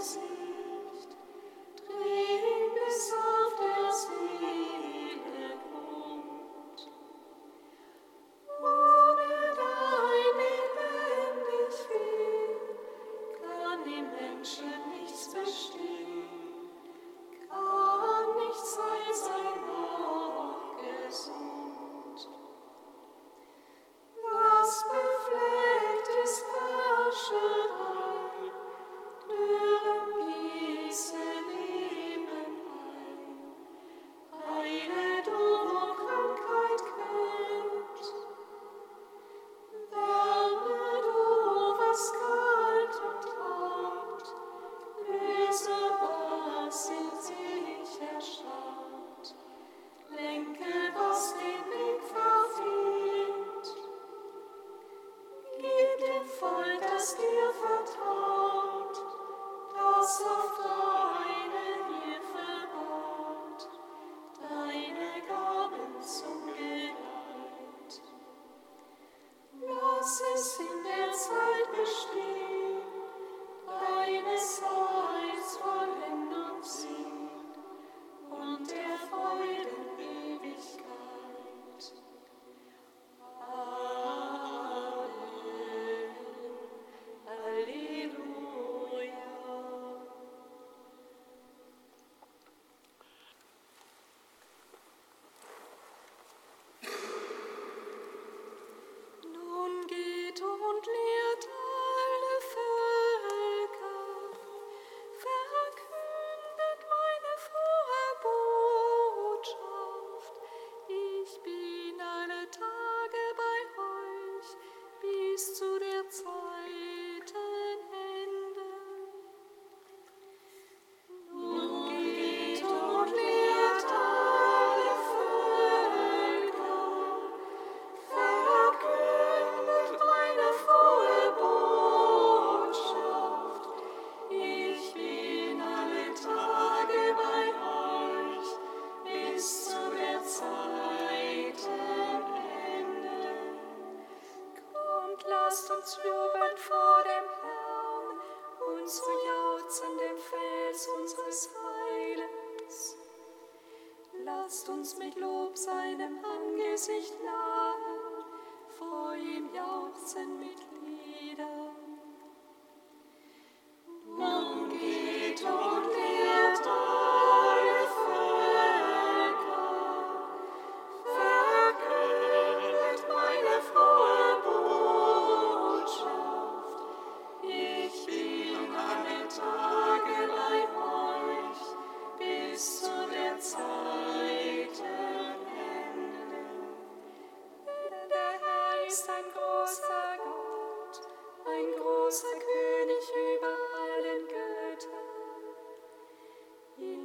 Christmas. dass es in der Zeit besteht.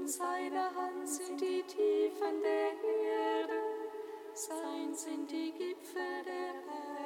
In seiner Hand sind die Tiefen der Erde, sein sind die Gipfel der Erde.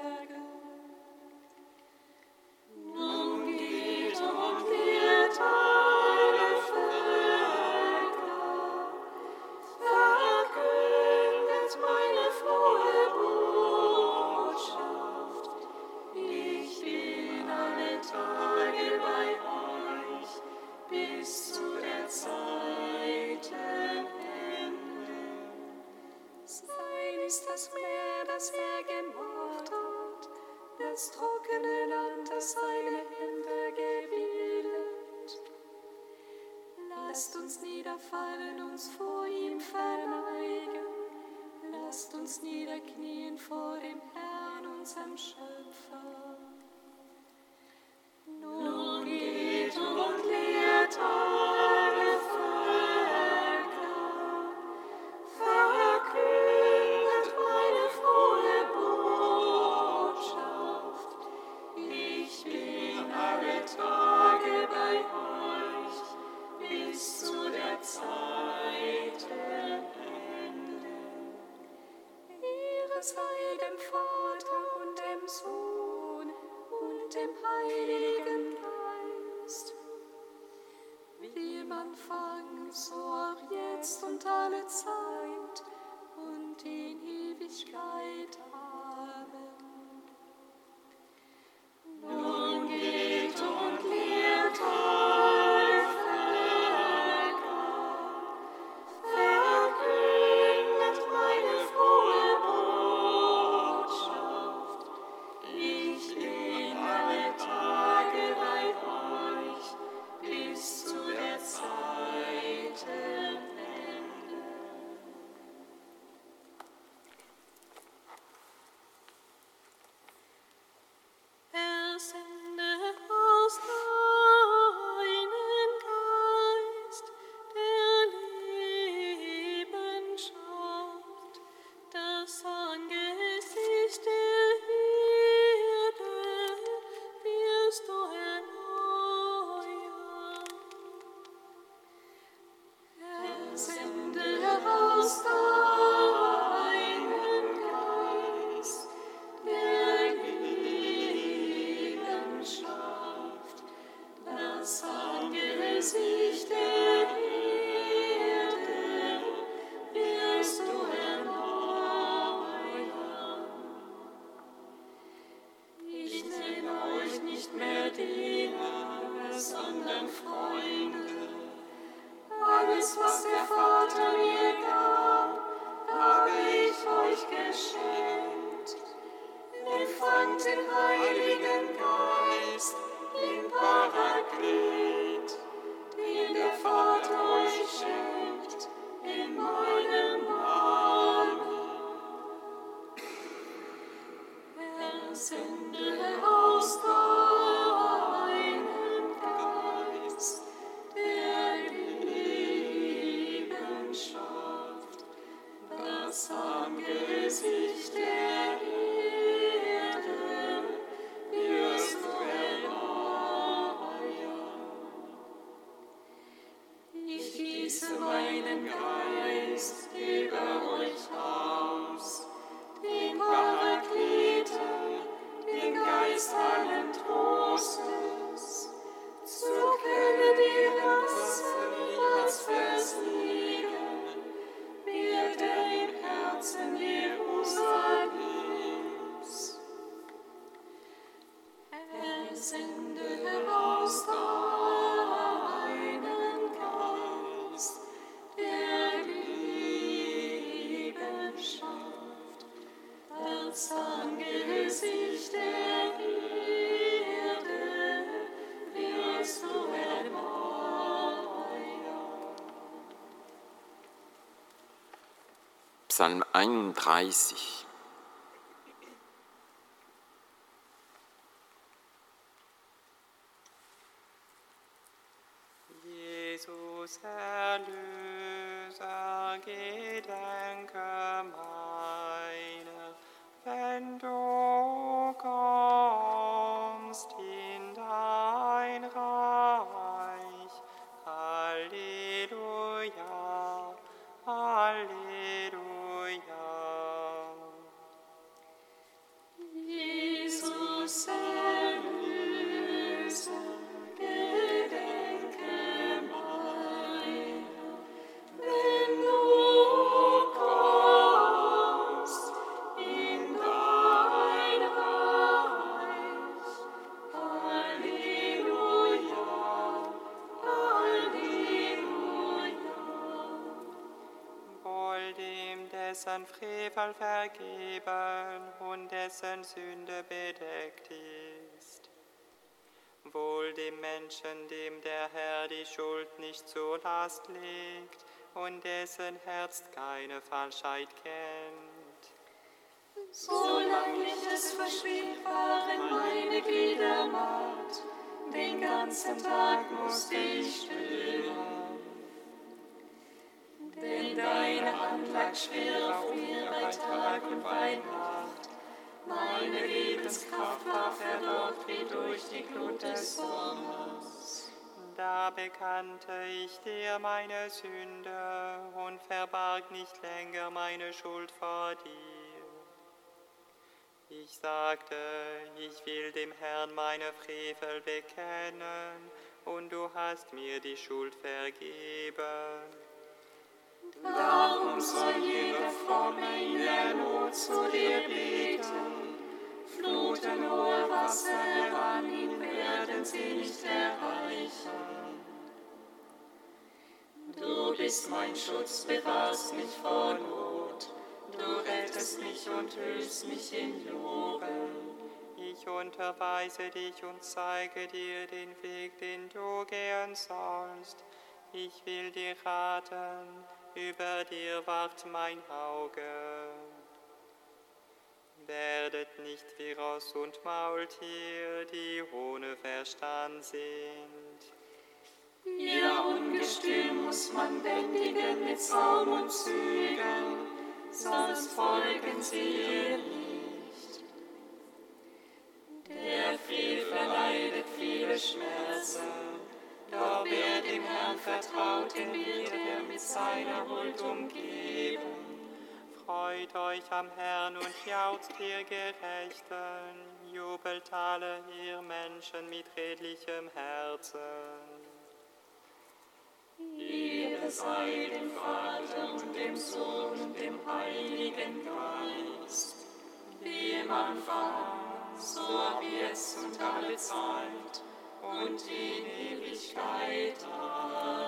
Psalm 31. dessen Frevel vergeben und dessen Sünde bedeckt ist. Wohl dem Menschen, dem der Herr die Schuld nicht zur Last legt und dessen Herz keine Falschheit kennt. Solange ich es verschwieg, waren meine Glieder matt, den ganzen Tag musste ich stören. Deine Hand lag schwer auf mir bei Tag und bei Nacht. Meine Lebenskraft war verdorrt wie durch die Glut des Sommers. Da bekannte ich dir meine Sünde und verbarg nicht länger meine Schuld vor dir. Ich sagte, ich will dem Herrn meine Frevel bekennen, und du hast mir die Schuld vergeben. Darum soll jeder Fromme in der Not zu dir beten. Fluten hohe Wasser heran, ihn werden sie nicht erreichen. Du bist mein Schutz, bewahrst mich vor Not. Du rettest mich und hüllst mich in Jubel. Ich unterweise dich und zeige dir den Weg, den du gehen sollst. Ich will dir raten, über dir wacht mein Auge. Werdet nicht wie Ross und Maultier, die ohne Verstand sind. Ihr Ungestüm muss man bändigen mit Zaum und Zügen, sonst folgen sie ihr nicht. Der Frevel leidet viele Schmerzen, doch wer dem Herrn vertraut, den wird er mit seiner Huld umgeben. Freut euch am Herrn und jauchzt ihr Gerechten, jubelt alle ihr Menschen mit redlichem Herzen. Ehre sei dem Vater und dem Sohn und dem Heiligen Geist, wie im Anfang, so ab jetzt und alle Zeit und in Ewigkeit. Amen.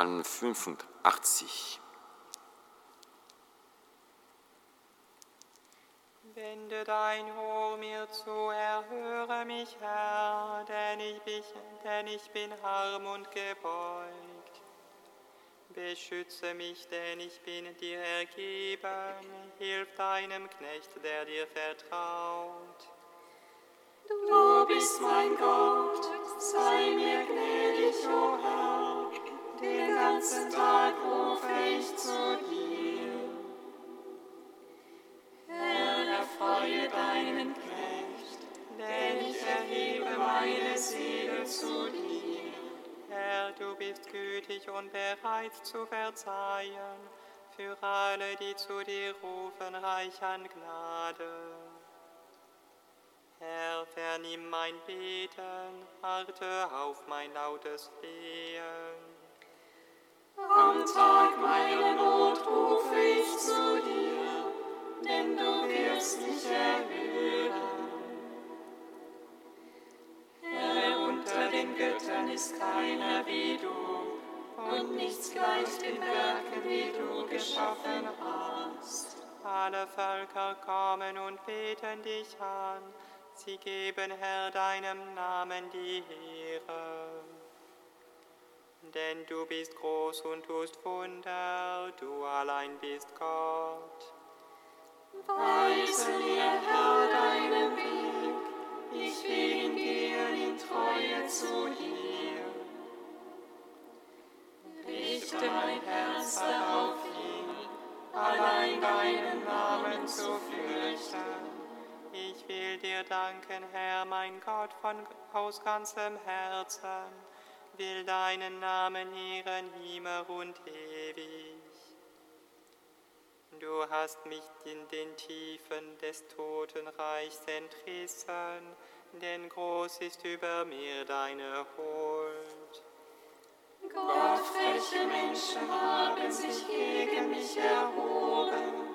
Psalm 85. Wende dein Ohr mir zu, erhöre mich, Herr, denn ich, bin, denn ich bin arm und gebeugt. Beschütze mich, denn ich bin dir ergeben. Hilf deinem Knecht, der dir vertraut. Du bist mein Gott, sei mir gnädig, o Herr. Den ganzen Tag rufe ich zu dir. Herr, erfreue deinen Knecht, denn ich erhebe meine Seele zu dir. Herr, du bist gütig und bereit zu verzeihen, für alle, die zu dir rufen, reich an Gnade. Herr, vernimm mein Beten, achte auf mein lautes Flehen. Am Tag meiner Not rufe ich zu dir, denn du wirst mich erhören. Herr, unter den Göttern ist keiner wie du, und nichts gleicht den Werken, die du geschaffen hast. Alle Völker kommen und beten dich an, sie geben, Herr, deinem Namen die Ehre. Denn du bist groß und tust Wunder, du allein bist Gott. Weise mir, Herr, deinen Weg, ich will ihn gehen in Treue zu dir. Richte mein Herz darauf hin, allein deinen Namen zu fürchten. Ich will dir danken, Herr, mein Gott, von aus ganzem Herzen, will deinen Namen ehren immer und ewig. Du hast mich in den Tiefen des Totenreichs entrissen, denn groß ist über mir deine Huld. Gott, freche Menschen haben sich gegen mich erhoben.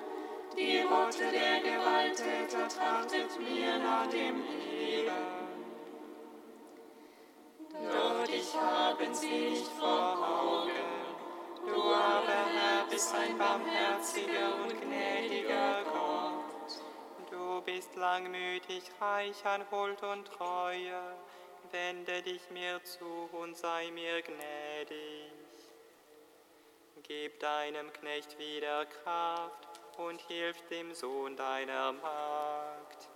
Die Rotte der Gewalttäter trachtet mir nach dem Leben. Dich haben sie nicht vor Augen. Du aber, Herr, bist ein barmherziger und gnädiger Gott. Du bist langmütig, reich an Huld und Treue. Wende dich mir zu und sei mir gnädig. Gib deinem Knecht wieder Kraft und hilf dem Sohn deiner Magd.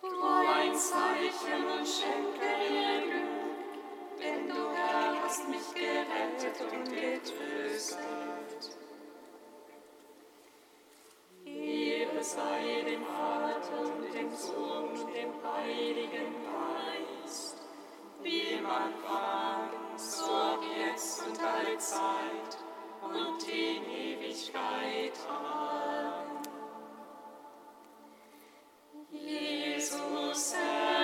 Tu ein Zeichen und schenke mir Glück, denn du, Herr, hast mich gerettet und getröstet. Ehre sei dem Vater und dem Sohn und dem Heiligen Geist, wie im Anfang, so auch jetzt und alle Zeit und in Ewigkeit. Amen. Jesus Erlöser,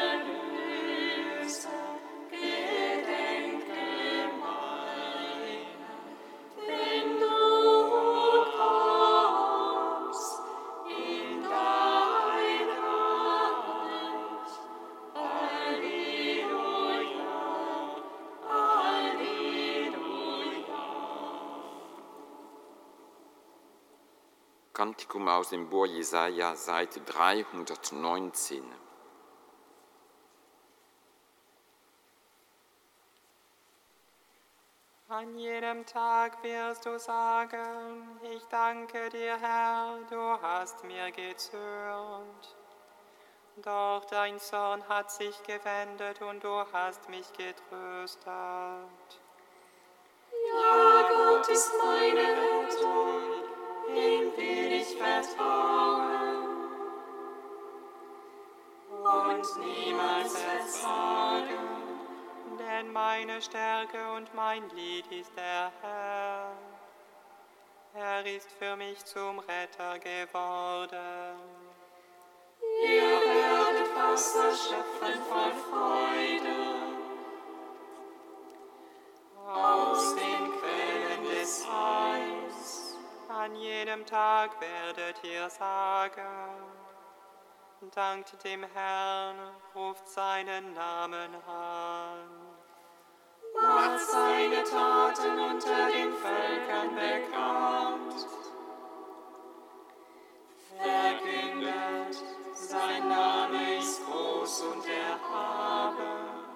Kantikum aus dem Buch Jesaja, Seite 319. An jenem Tag wirst du sagen, ich danke dir, Herr, du hast mir gezürnt. Doch dein Zorn hat sich gewendet und du hast mich getröstet. Ja, Gott ist meine Rettung, ihm will ich vertrauen und niemals verzagen. Denn meine Stärke und mein Lied ist der Herr. Er ist für mich zum Retter geworden. Ihr werdet Wasser schöpfen voll Freude Tag werdet ihr sagen, dankt dem Herrn, ruft seinen Namen an. macht seine Taten unter den Völkern bekannt. Verkündet, sein Name ist groß und erhaben.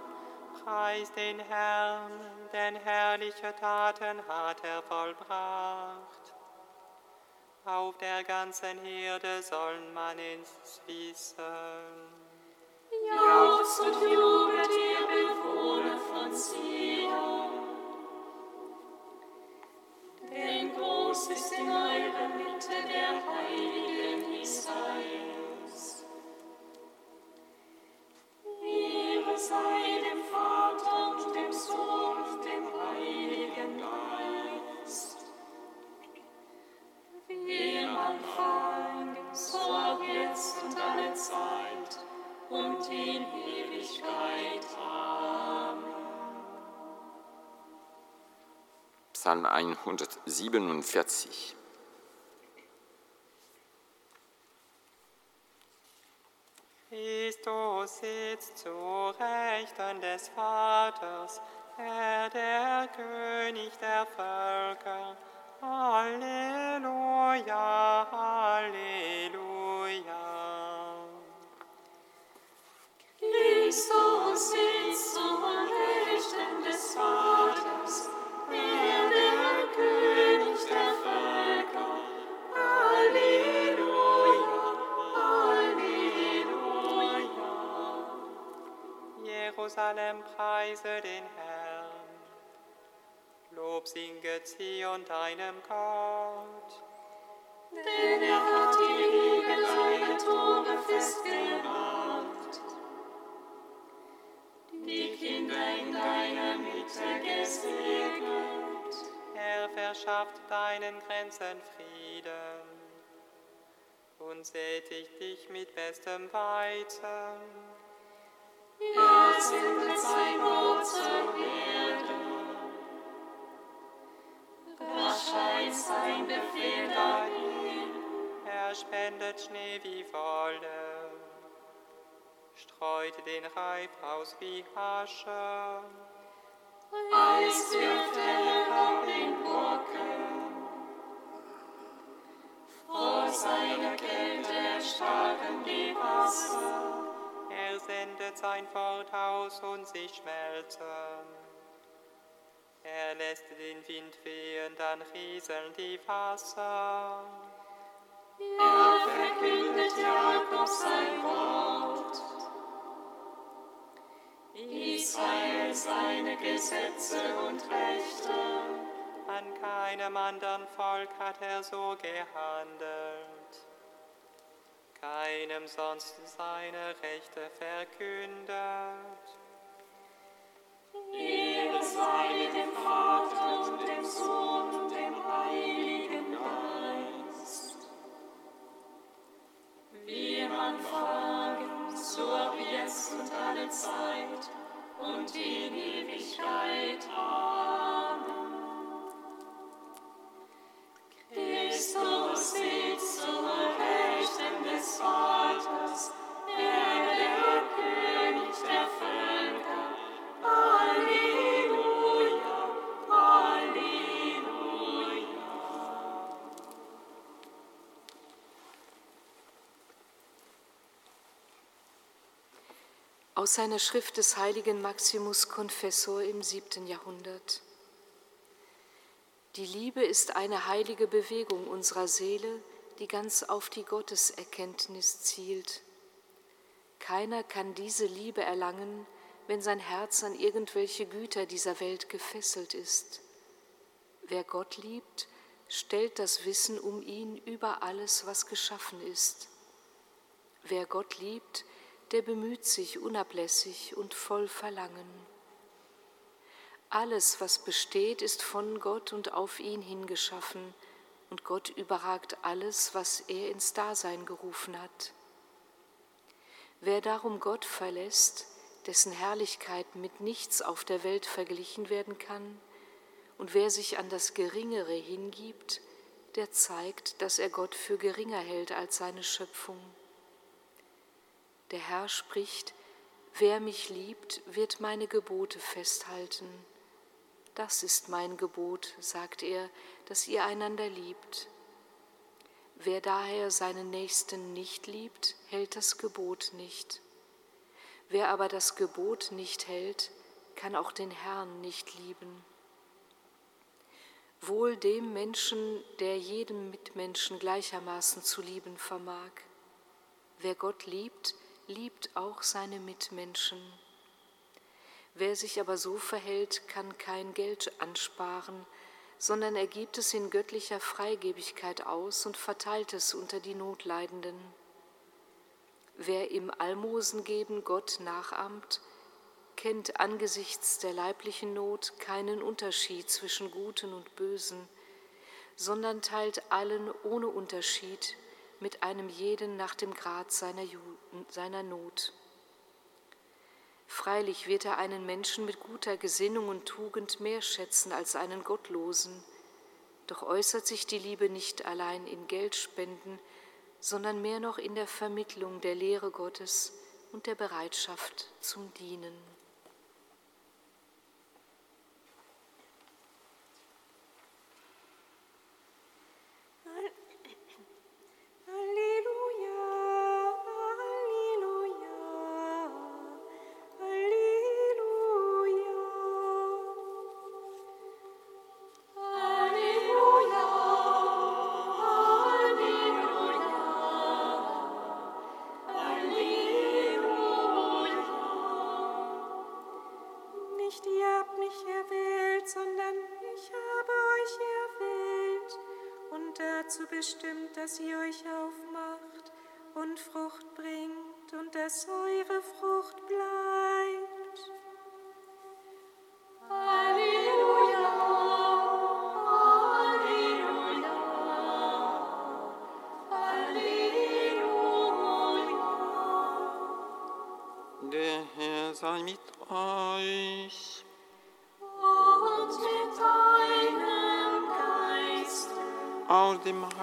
Preist den Herrn, denn herrliche Taten hat er vollbracht. Auf der ganzen Erde soll man es wissen. Jauchzt und jubelt, ihr Bewohner von Zion. Denn groß ist in eurer Mitte der Heiligen Israels. Ehre sei dem Vater und dem Sohn und dem Anfang, so auch jetzt und alle Zeit und in Ewigkeit. Amen. Psalm 147. Christus sitzt zu Rechten des Vaters, er der König der Völker. Halleluja, Halleluja. Christus sitzt zu Rechten des Vaters, er der König der Völker. Halleluja, Halleluja. Jerusalem preise den Herrn. Lob singet Zion deinem Gott. Denn er hat die Riegel seiner Tore festgemacht. Die Kinder in deiner Mitte gesegnet. Er verschafft deinen Grenzen Frieden. und sättigt dich mit bestem Weizen. Er sendet sein Wort zur Erde. Rasch sein Befehl dahin. Er spendet Schnee wie Wolle, streut den Reif aus wie Asche. Eis wirft er herab in Burgen. Vor seiner Kälte erstarren die Wasser. Er sendet sein Wort aus und sie schmelzen. Er lässt den Wind wehen, dann rieseln die Wasser. Er verkündet Jakob sein Wort. Israel seine Gesetze und Rechte. An keinem anderen Volk hat er so gehandelt. Keinem sonst seine Rechte verkündet. Christus sitzt zur Rechten des Vaters, Aus seiner Schrift des heiligen Maximus Confessor im siebten Jahrhundert. Die Liebe ist eine heilige Bewegung unserer Seele, die ganz auf die Gotteserkenntnis zielt. Keiner kann diese Liebe erlangen, wenn sein Herz an irgendwelche Güter dieser Welt gefesselt ist. Wer Gott liebt, stellt das Wissen um ihn über alles, was geschaffen ist. Wer Gott liebt, der bemüht sich unablässig und voll Verlangen. Alles, was besteht, ist von Gott und auf ihn hingeschaffen, und Gott überragt alles, was er ins Dasein gerufen hat. Wer darum Gott verlässt, dessen Herrlichkeit mit nichts auf der Welt verglichen werden kann, und wer sich an das Geringere hingibt, der zeigt, dass er Gott für geringer hält als seine Schöpfung. Der Herr spricht, wer mich liebt, wird meine Gebote festhalten. Das ist mein Gebot, sagt er, dass ihr einander liebt. Wer daher seinen Nächsten nicht liebt, hält das Gebot nicht. Wer aber das Gebot nicht hält, kann auch den Herrn nicht lieben. Wohl dem Menschen, der jedem Mitmenschen gleichermaßen zu lieben vermag. Wer Gott liebt, liebt auch seine Mitmenschen. Wer sich aber so verhält, kann kein Geld ansparen, sondern er gibt es in göttlicher Freigebigkeit aus und verteilt es unter die Notleidenden. Wer im Almosengeben Gott nachahmt, kennt angesichts der leiblichen Not keinen Unterschied zwischen Guten und Bösen, sondern teilt allen ohne Unterschied mit einem jeden nach dem Grad seiner, seiner Not. Freilich wird er einen Menschen mit guter Gesinnung und Tugend mehr schätzen als einen Gottlosen, doch äußert sich die Liebe nicht allein in Geldspenden, sondern mehr noch in der Vermittlung der Lehre Gottes und der Bereitschaft zum Dienen. Und Frucht bringt und dass eure Frucht bleibt.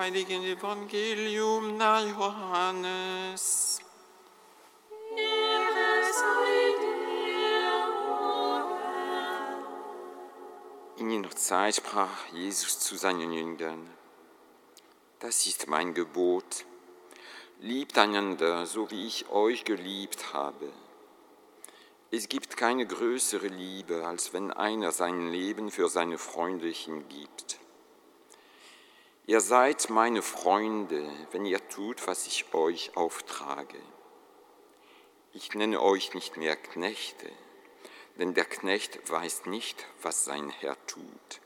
Heiligen Evangelium nach Johannes. In jener Zeit sprach Jesus zu seinen Jüngern, das ist mein Gebot, liebt einander, so wie ich euch geliebt habe. Es gibt keine größere Liebe, als wenn einer sein Leben für seine Freunde hingibt. Ihr seid meine Freunde, wenn ihr tut, was ich euch auftrage. Ich nenne euch nicht mehr Knechte, denn der Knecht weiß nicht, was sein Herr tut.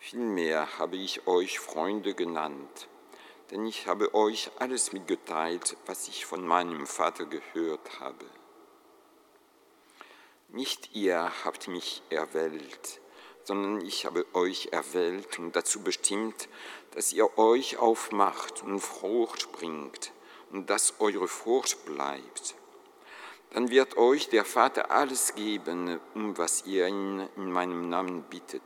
Vielmehr habe ich euch Freunde genannt, denn ich habe euch alles mitgeteilt, was ich von meinem Vater gehört habe. Nicht ihr habt mich erwählt, sondern ich habe euch erwählt und dazu bestimmt, dass ihr euch aufmacht und Frucht bringt und dass eure Frucht bleibt. Dann wird euch der Vater alles geben, um was ihr ihn in meinem Namen bittet.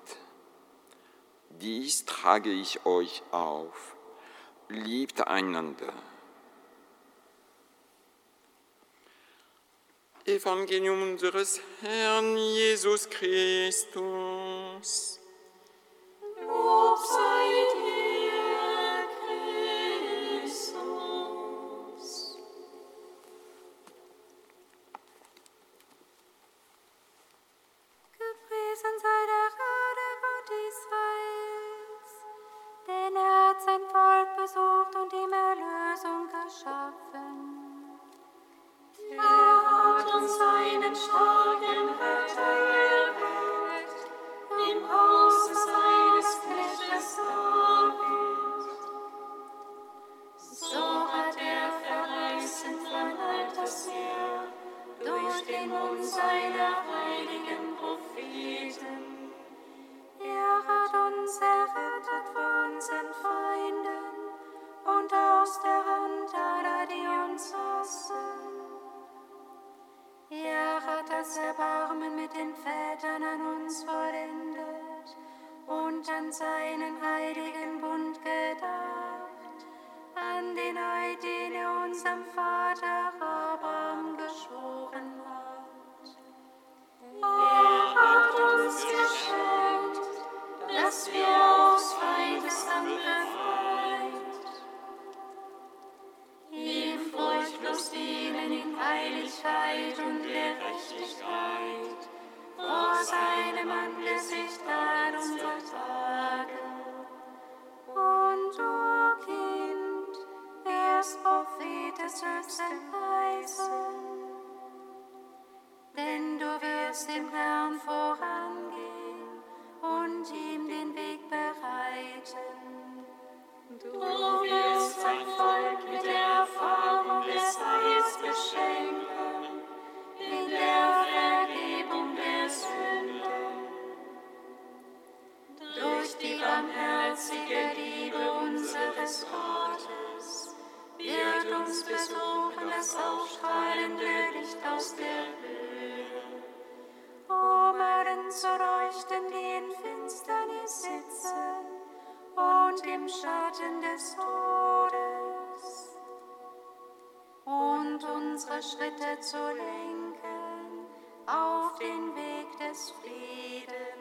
Dies trage ich euch auf. Liebt einander. Evangelium unseres Herrn Jesus Christus. Lob aus der Hand aller, die uns hassen. Er hat das barmherzige Liebe unseres Gottes wird uns besuchen das aufstrahlende Licht aus der Höhe. um allen zu leuchten, die in Finsternis sitzen und im Schatten des Todes, und unsere Schritte zu lenken auf den Weg des Friedens.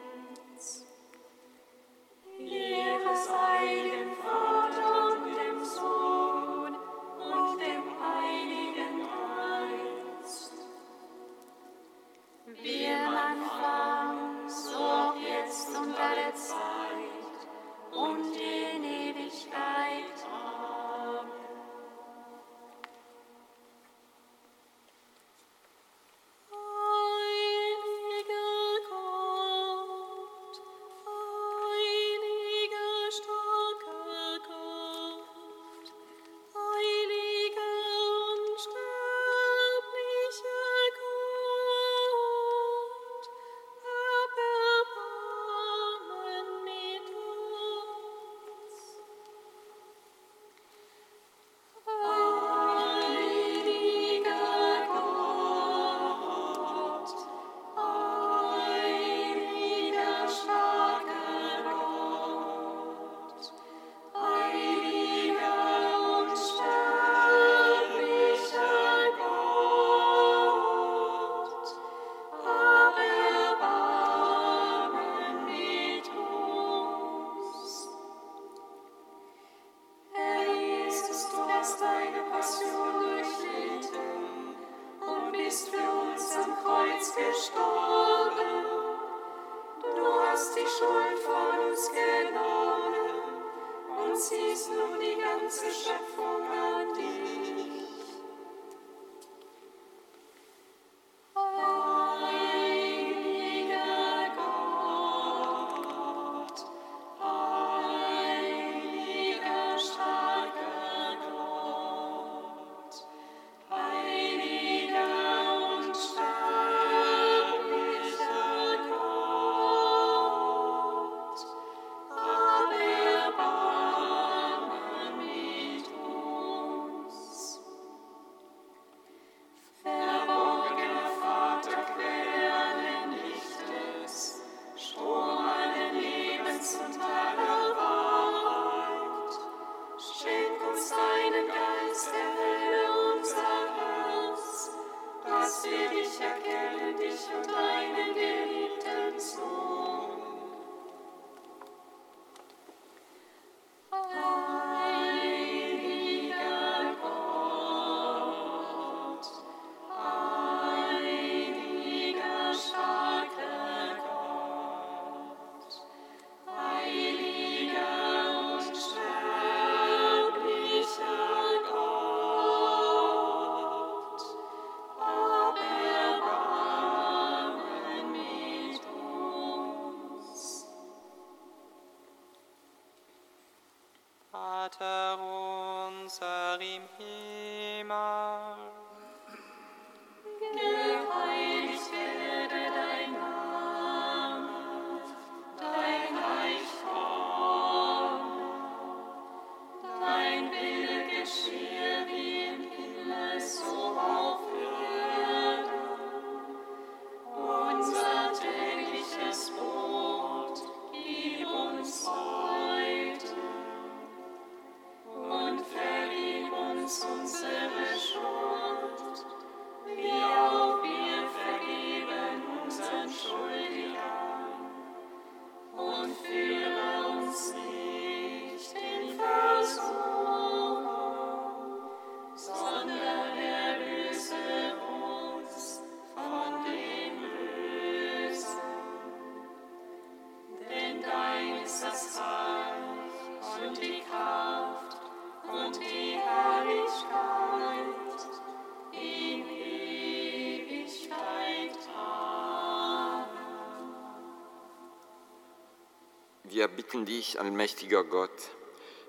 bitten dich, allmächtiger Gott,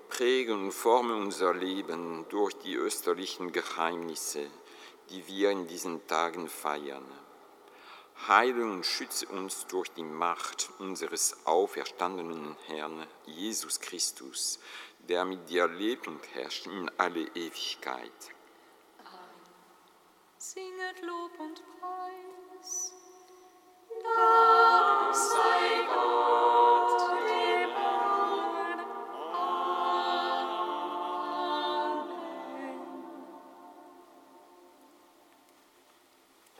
präge und forme unser Leben durch die österlichen Geheimnisse, die wir in diesen Tagen feiern. Heile und schütze uns durch die Macht unseres auferstandenen Herrn Jesus Christus, der mit dir lebt und herrscht in alle Ewigkeit.